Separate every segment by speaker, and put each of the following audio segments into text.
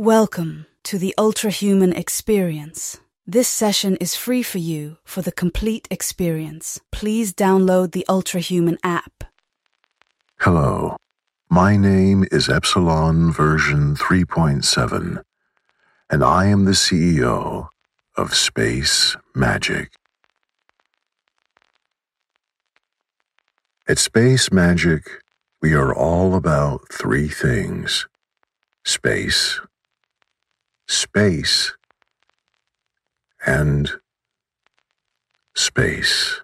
Speaker 1: Welcome to the Ultrahuman Experience. This session is free for you for the complete experience. Please download the Ultrahuman app.
Speaker 2: Hello, my name is Epsilon version 3.7, and I am the CEO of Space Magic. At Space Magic, we are all about three things space, space, and space.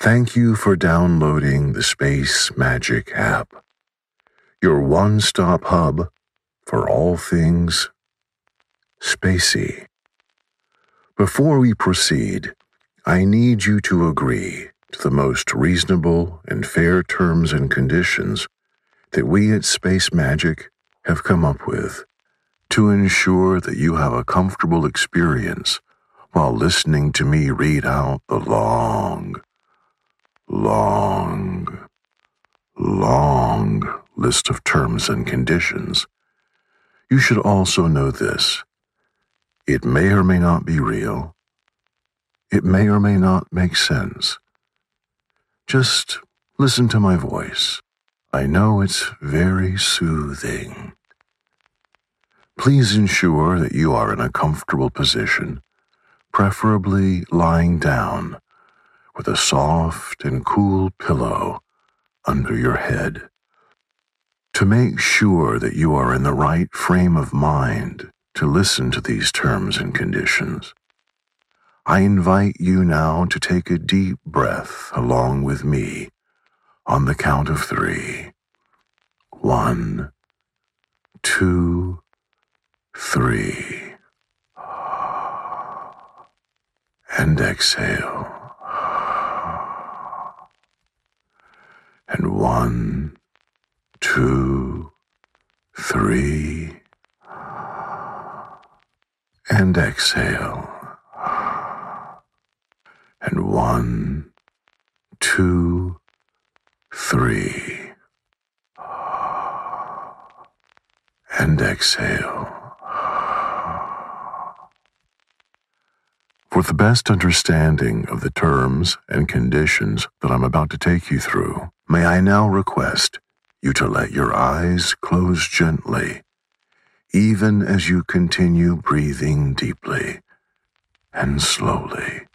Speaker 2: Thank you for downloading the Space Magic app, your one stop hub for all things spacey. Before we proceed, I need you to agree to the most reasonable and fair terms and conditions that we at Space Magic have come up with to ensure that you have a comfortable experience while listening to me read out the long, long, long list of terms and conditions. You should also know this. It may or may not be real. It may or may not make sense. Just listen to my voice. I know it's very soothing. Please ensure that you are in a comfortable position, preferably lying down with a soft and cool pillow under your head. To make sure that you are in the right frame of mind to listen to these terms and conditions, I invite you now to take a deep breath along with me on the count of three. One, two, three. And exhale. And one, two, three. And exhale. And one, two, three. And exhale. For the best understanding of the terms and conditions that I'm about to take you through, may I now request you to let your eyes close gently, even as you continue breathing deeply and slowly.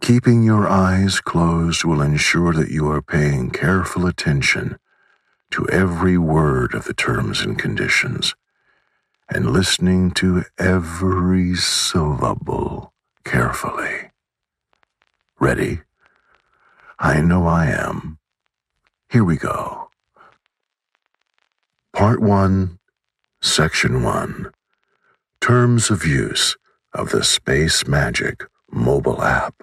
Speaker 2: Keeping your eyes closed will ensure that you are paying careful attention to every word of the terms and conditions and listening to every syllable carefully. Ready? I know I am. Here we go. Part 1, Section 1 Terms of Use of the Space Magic mobile app.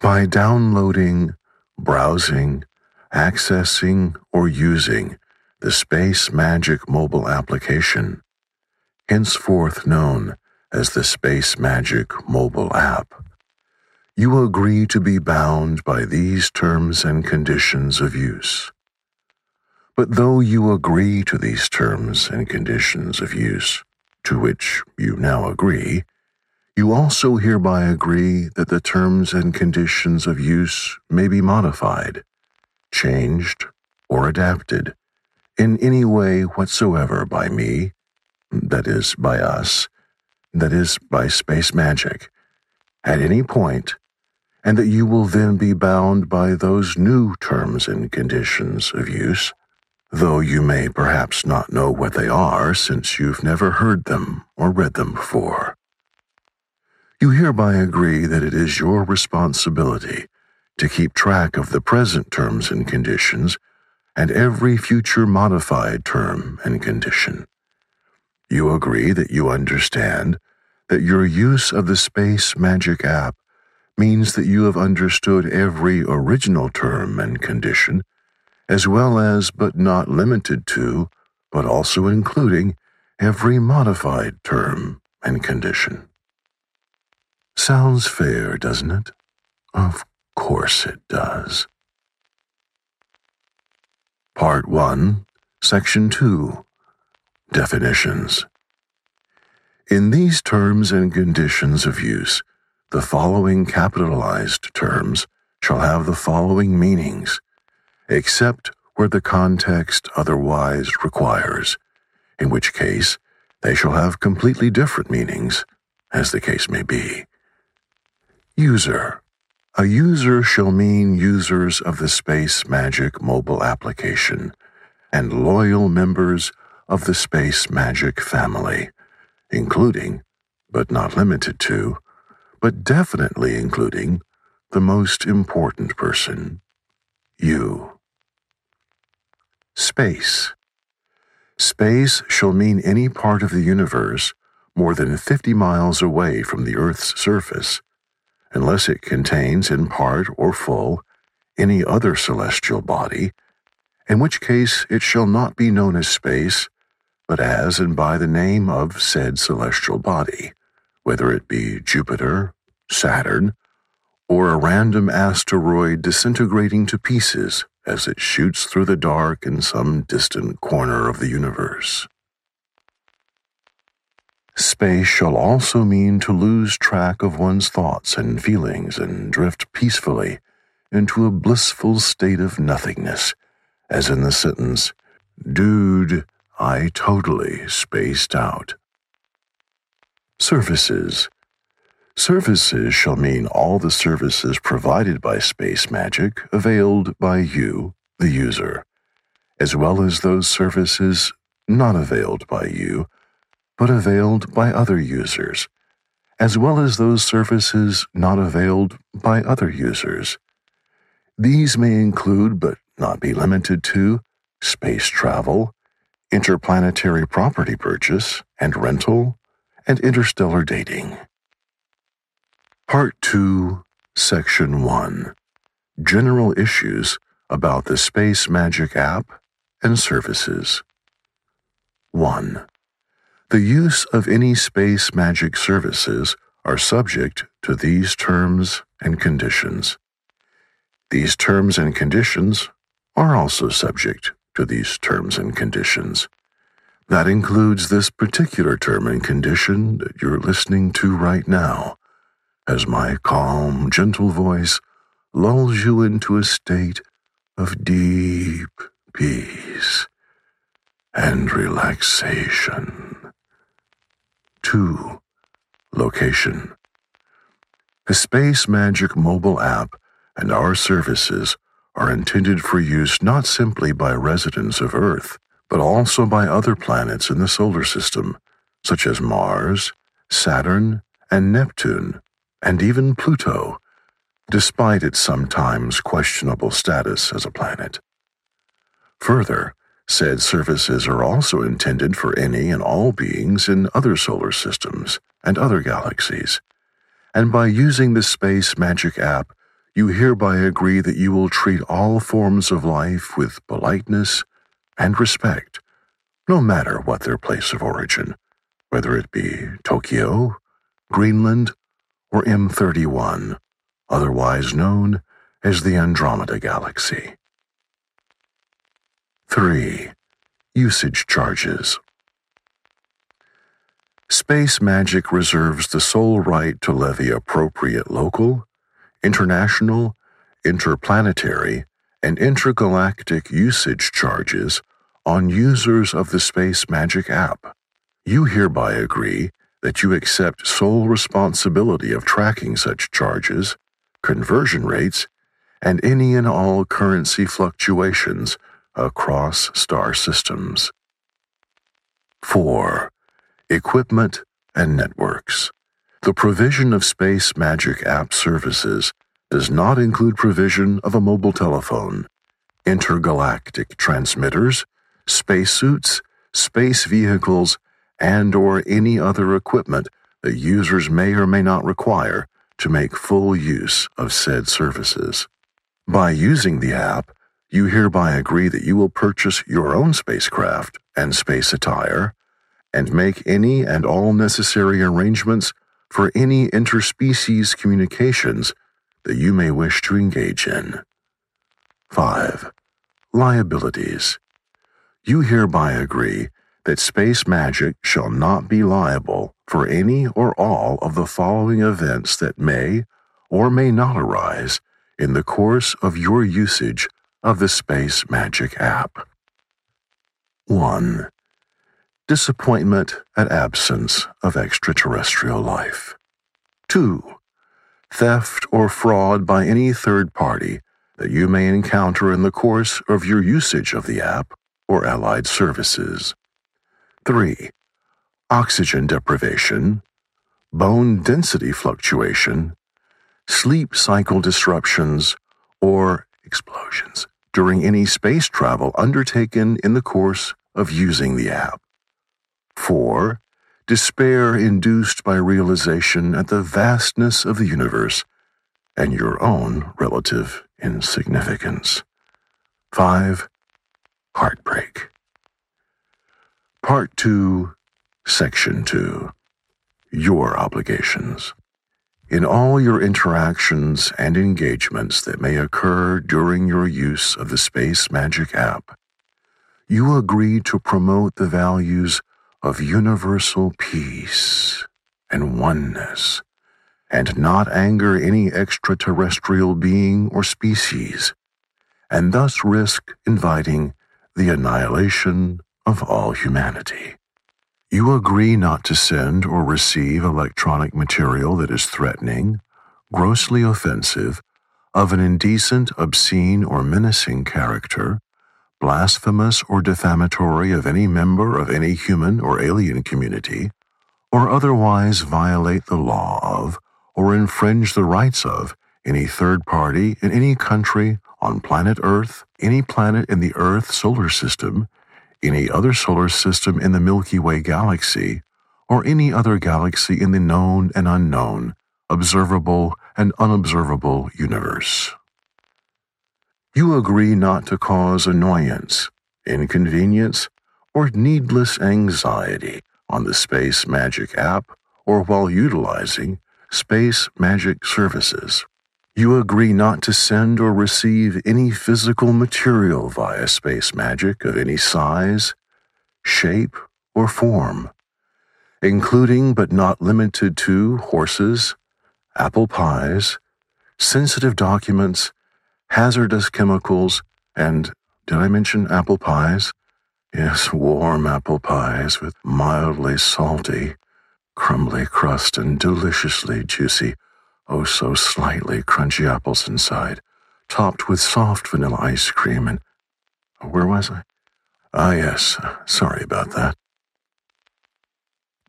Speaker 2: By downloading, browsing, accessing, or using the Space Magic mobile application, henceforth known as the Space Magic mobile app, you agree to be bound by these terms and conditions of use. But though you agree to these terms and conditions of use, to which you now agree, you also hereby agree that the terms and conditions of use may be modified, changed, or adapted in any way whatsoever by me, that is, by us, that is, by space magic, at any point, and that you will then be bound by those new terms and conditions of use, though you may perhaps not know what they are since you've never heard them or read them before. You hereby agree that it is your responsibility to keep track of the present terms and conditions and every future modified term and condition. You agree that you understand that your use of the Space Magic app means that you have understood every original term and condition, as well as, but not limited to, but also including, every modified term and condition. Sounds fair, doesn't it? Of course it does. Part 1, Section 2 Definitions. In these terms and conditions of use, the following capitalized terms shall have the following meanings, except where the context otherwise requires, in which case they shall have completely different meanings, as the case may be. User. A user shall mean users of the Space Magic mobile application and loyal members of the Space Magic family, including, but not limited to, but definitely including, the most important person, you. Space. Space shall mean any part of the universe more than 50 miles away from the Earth's surface, unless it contains in part or full any other celestial body, in which case it shall not be known as space, but as and by the name of said celestial body, whether it be Jupiter, Saturn, or a random asteroid disintegrating to pieces as it shoots through the dark in some distant corner of the universe. Space shall also mean to lose track of one's thoughts and feelings and drift peacefully into a blissful state of nothingness, as in the sentence, Dude, I totally spaced out. Services Services shall mean all the services provided by Space Magic availed by you, the user, as well as those services not availed by you, but availed by other users, as well as those services not availed by other users. These may include, but not be limited to, space travel, interplanetary property purchase and rental, and interstellar dating. Part 2, Section 1 General Issues about the Space Magic App and Services. 1. The use of any Space Magic services are subject to these terms and conditions. These terms and conditions are also subject to these terms and conditions. That includes this particular term and condition that you're listening to right now as my calm, gentle voice lulls you into a state of deep peace and relaxation. 2. Location The Space Magic mobile app and our services are intended for use not simply by residents of Earth, but also by other planets in the solar system, such as Mars, Saturn, and Neptune, and even Pluto, despite its sometimes questionable status as a planet. Further, said services are also intended for any and all beings in other solar systems and other galaxies. And by using the Space Magic app, you hereby agree that you will treat all forms of life with politeness and respect, no matter what their place of origin, whether it be Tokyo, Greenland, or M31, otherwise known as the Andromeda Galaxy. 3. Usage Charges Space Magic reserves the sole right to levy appropriate local, international, interplanetary, and intergalactic usage charges on users of the Space Magic app. You hereby agree that you accept sole responsibility of tracking such charges, conversion rates, and any and all currency fluctuations across star systems. 4. Equipment and networks. The provision of Space Magic app services does not include provision of a mobile telephone, intergalactic transmitters, spacesuits, space vehicles, and or any other equipment that users may or may not require to make full use of said services. By using the app, you hereby agree that you will purchase your own spacecraft and space attire and make any and all necessary arrangements for any interspecies communications that you may wish to engage in. 5. liabilities. You hereby agree that Space Magic shall not be liable for any or all of the following events that may or may not arise in the course of your usage of the Space Magic app. 1. Disappointment at absence of extraterrestrial life. 2. Theft or fraud by any third party that you may encounter in the course of your usage of the app or allied services. 3. Oxygen deprivation, bone density fluctuation, sleep cycle disruptions, or explosions during any space travel undertaken in the course of using the app. 4. Despair induced by realization at the vastness of the universe and your own relative insignificance. 5. Heartbreak. Part 2, Section 2. Your obligations. In all your interactions and engagements that may occur during your use of the Space Magic app, you agree to promote the values of universal peace and oneness, and not anger any extraterrestrial being or species, and thus risk inviting the annihilation of all humanity. You agree not to send or receive electronic material that is threatening, grossly offensive, of an indecent, obscene, or menacing character, blasphemous or defamatory of any member of any human or alien community, or otherwise violate the law of or infringe the rights of any third party in any country on planet Earth, any planet in the Earth solar system, any other solar system in the Milky Way galaxy, or any other galaxy in the known and unknown, observable and unobservable universe. You agree not to cause annoyance, inconvenience, or needless anxiety on the Space Magic app or while utilizing Space Magic services. You agree not to send or receive any physical material via Space Magic of any size, shape, or form, including but not limited to horses, apple pies, sensitive documents, hazardous chemicals, and did I mention apple pies? Yes, warm apple pies with mildly salty, crumbly crust and deliciously juicy, oh so slightly crunchy apples inside, topped with soft vanilla ice cream and. Where was I? Ah, yes, sorry about that.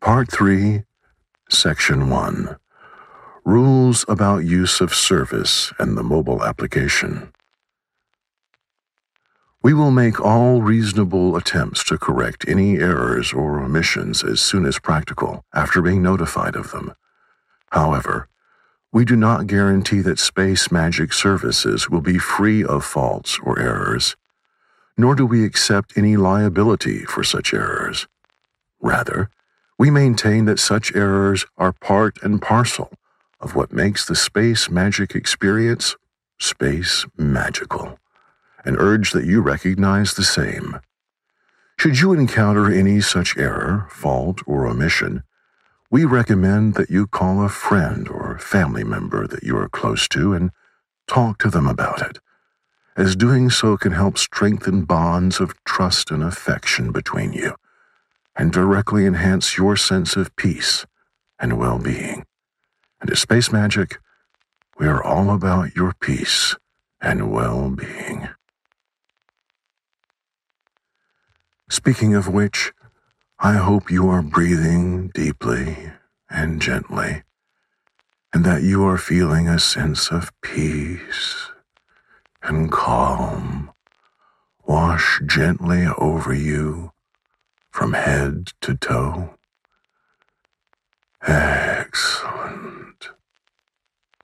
Speaker 2: Part 3, Section 1 Rules about use of service and the mobile application. We will make all reasonable attempts to correct any errors or omissions as soon as practical after being notified of them. However, we do not guarantee that Space Magic services will be free of faults or errors, nor do we accept any liability for such errors. Rather, we maintain that such errors are part and parcel of what makes the space magic experience space magical, and urge that you recognize the same. Should you encounter any such error, fault, or omission, we recommend that you call a friend or family member that you are close to and talk to them about it, as doing so can help strengthen bonds of trust and affection between you, and directly enhance your sense of peace and well being. And at Space Magic, we are all about your peace and well being. Speaking of which, I hope you are breathing deeply and gently, and that you are feeling a sense of peace and calm wash gently over you from head to toe. Excellent.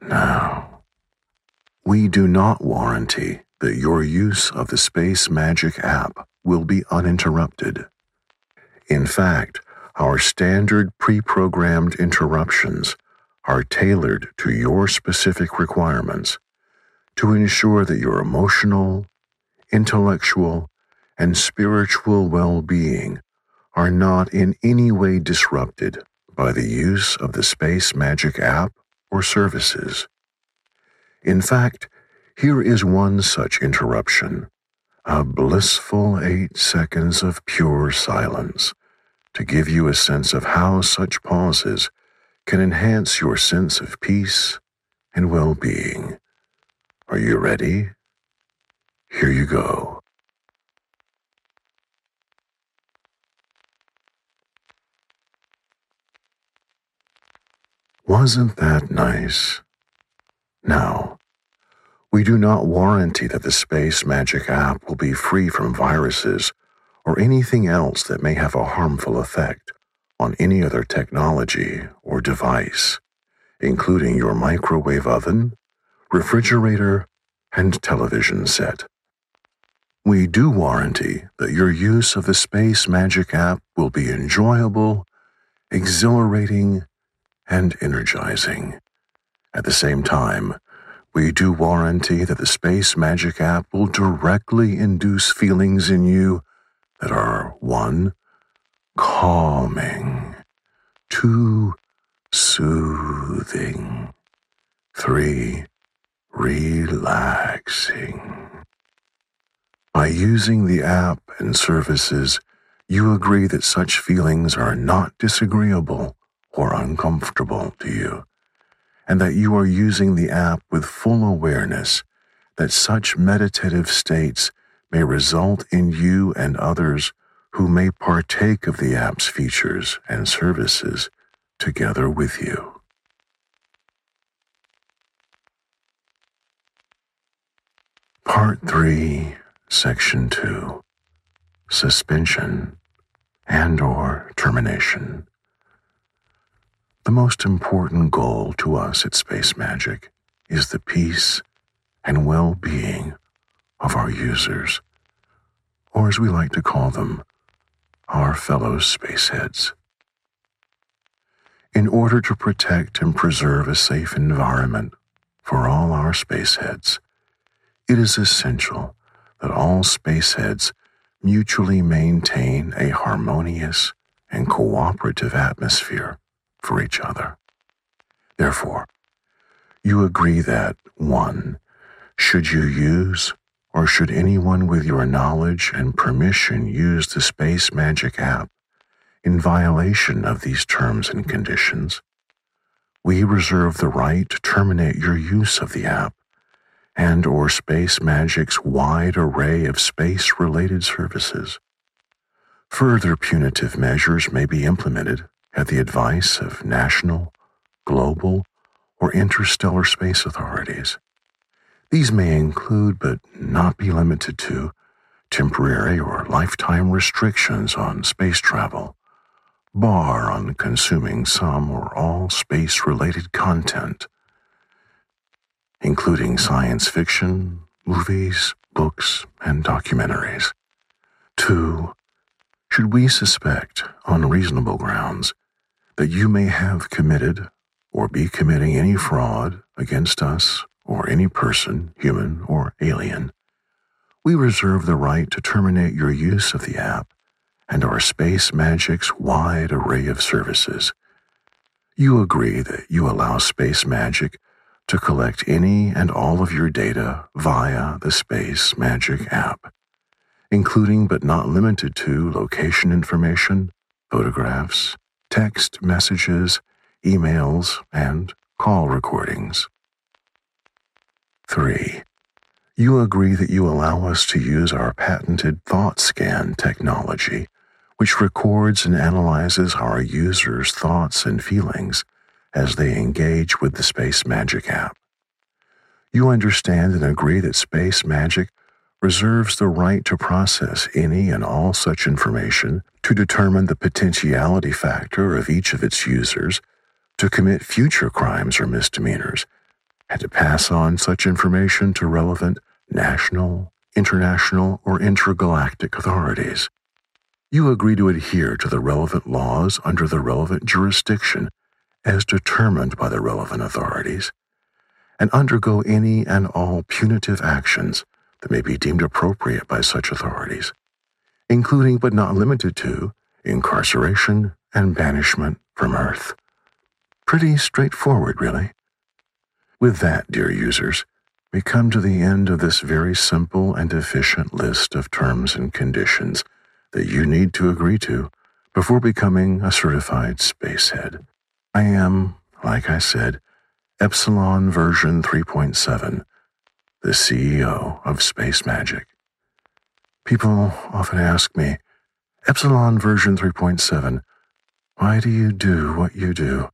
Speaker 2: Now, we do not warranty that your use of the Space Magic app will be uninterrupted. In fact, our standard pre programmed interruptions are tailored to your specific requirements to ensure that your emotional, intellectual, and spiritual well being are not in any way disrupted by the use of the Space Magic app or services. In fact, here is one such interruption a blissful eight seconds of pure silence to give you a sense of how such pauses can enhance your sense of peace and well being. Are you ready? Here you go. Wasn't that nice? Now, we do not warranty that the Space Magic app will be free from viruses or anything else that may have a harmful effect on any other technology or device, including your microwave oven, refrigerator, and television set. We do warranty that your use of the Space Magic app will be enjoyable, exhilarating, and energizing. At the same time, we do warranty that the Space Magic app will directly induce feelings in you that are 1. calming, 2. soothing, 3. relaxing. By using the app and services, you agree that such feelings are not disagreeable or uncomfortable to you, and that you are using the app with full awareness that such meditative states may result in you and others who may partake of the app's features and services together with you. Part 3, Section 2 Suspension and or termination. The most important goal to us at Space Magic is the peace and well-being of our users, or as we like to call them, our fellow spaceheads. In order to protect and preserve a safe environment for all our spaceheads, it is essential that all spaceheads mutually maintain a harmonious and cooperative atmosphere for each other. Therefore, you agree that 1. Should you use or should anyone with your knowledge and permission use the Space Magic app in violation of these terms and conditions, we reserve the right to terminate your use of the app and or Space Magic's wide array of space-related services. Further punitive measures may be implemented at the advice of national, global, or interstellar space authorities. These may include, but not be limited to, temporary or lifetime restrictions on space travel, bar on consuming some or all space related content, including science fiction, movies, books, and documentaries. Two, should we suspect, on reasonable grounds, that you may have committed or be committing any fraud against us or any person, human or alien, we reserve the right to terminate your use of the app and our Space Magic's wide array of services. You agree that you allow Space Magic to collect any and all of your data via the Space Magic app, including but not limited to location information, photographs, text messages, emails, and call recordings. 3. You agree that you allow us to use our patented thought scan technology, which records and analyzes our users' thoughts and feelings as they engage with the Space Magic app. You understand and agree that Space Magic reserves the right to process any and all such information to determine the potentiality factor of each of its users to commit future crimes or misdemeanors and to pass on such information to relevant national, international, or intergalactic authorities. You agree to adhere to the relevant laws under the relevant jurisdiction as determined by the relevant authorities, and undergo any and all punitive actions that may be deemed appropriate by such authorities, including but not limited to incarceration and banishment from Earth. Pretty straightforward, really. With that, dear users, we come to the end of this very simple and efficient list of terms and conditions that you need to agree to before becoming a certified spacehead. I am, like I said, Epsilon version 3.7, the CEO of Space Magic. People often ask me, Epsilon version 3.7, why do you do what you do?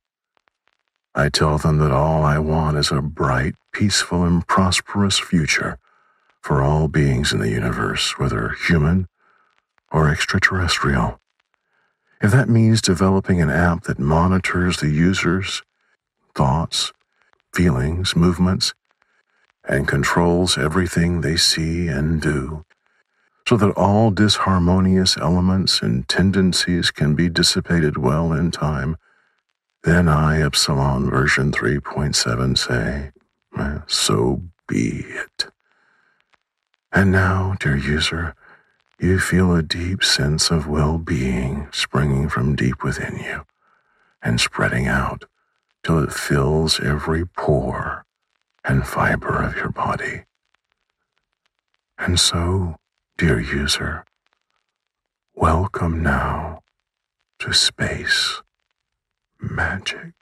Speaker 2: I tell them that all I want is a bright, peaceful, and prosperous future for all beings in the universe, whether human or extraterrestrial. If that means developing an app that monitors the user's thoughts, feelings, movements, and controls everything they see and do, so that all disharmonious elements and tendencies can be dissipated well in time, then I, Epsilon version 3.7, say, eh, so be it. And now, dear user, you feel a deep sense of well being springing from deep within you and spreading out till it fills every pore and fiber of your body. And so, dear user, welcome now to space magic.